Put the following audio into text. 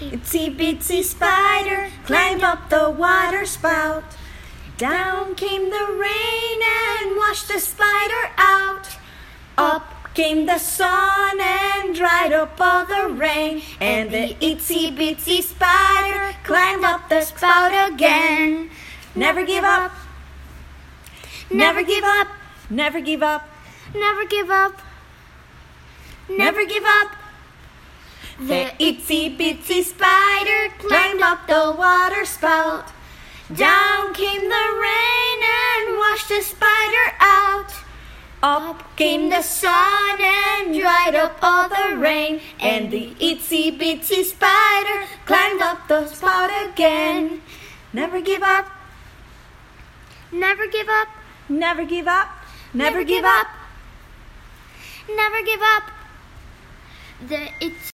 Itsy bitsy spider climbed up the water spout. Down came the rain and washed the spider out. Up came the sun and dried up all the rain. And the itsy bitsy spider climbed up the spout again. Never give up. Never give up. Never give up. Never give up. Never give up. The itsy bitsy spider climbed up the water spout. Down came the rain and washed the spider out. Up came the sun and dried up all the rain. And the itsy bitsy spider climbed up the spout again. Never give up. Never give up. Never give up. Never, Never give give up. Never give up. The it's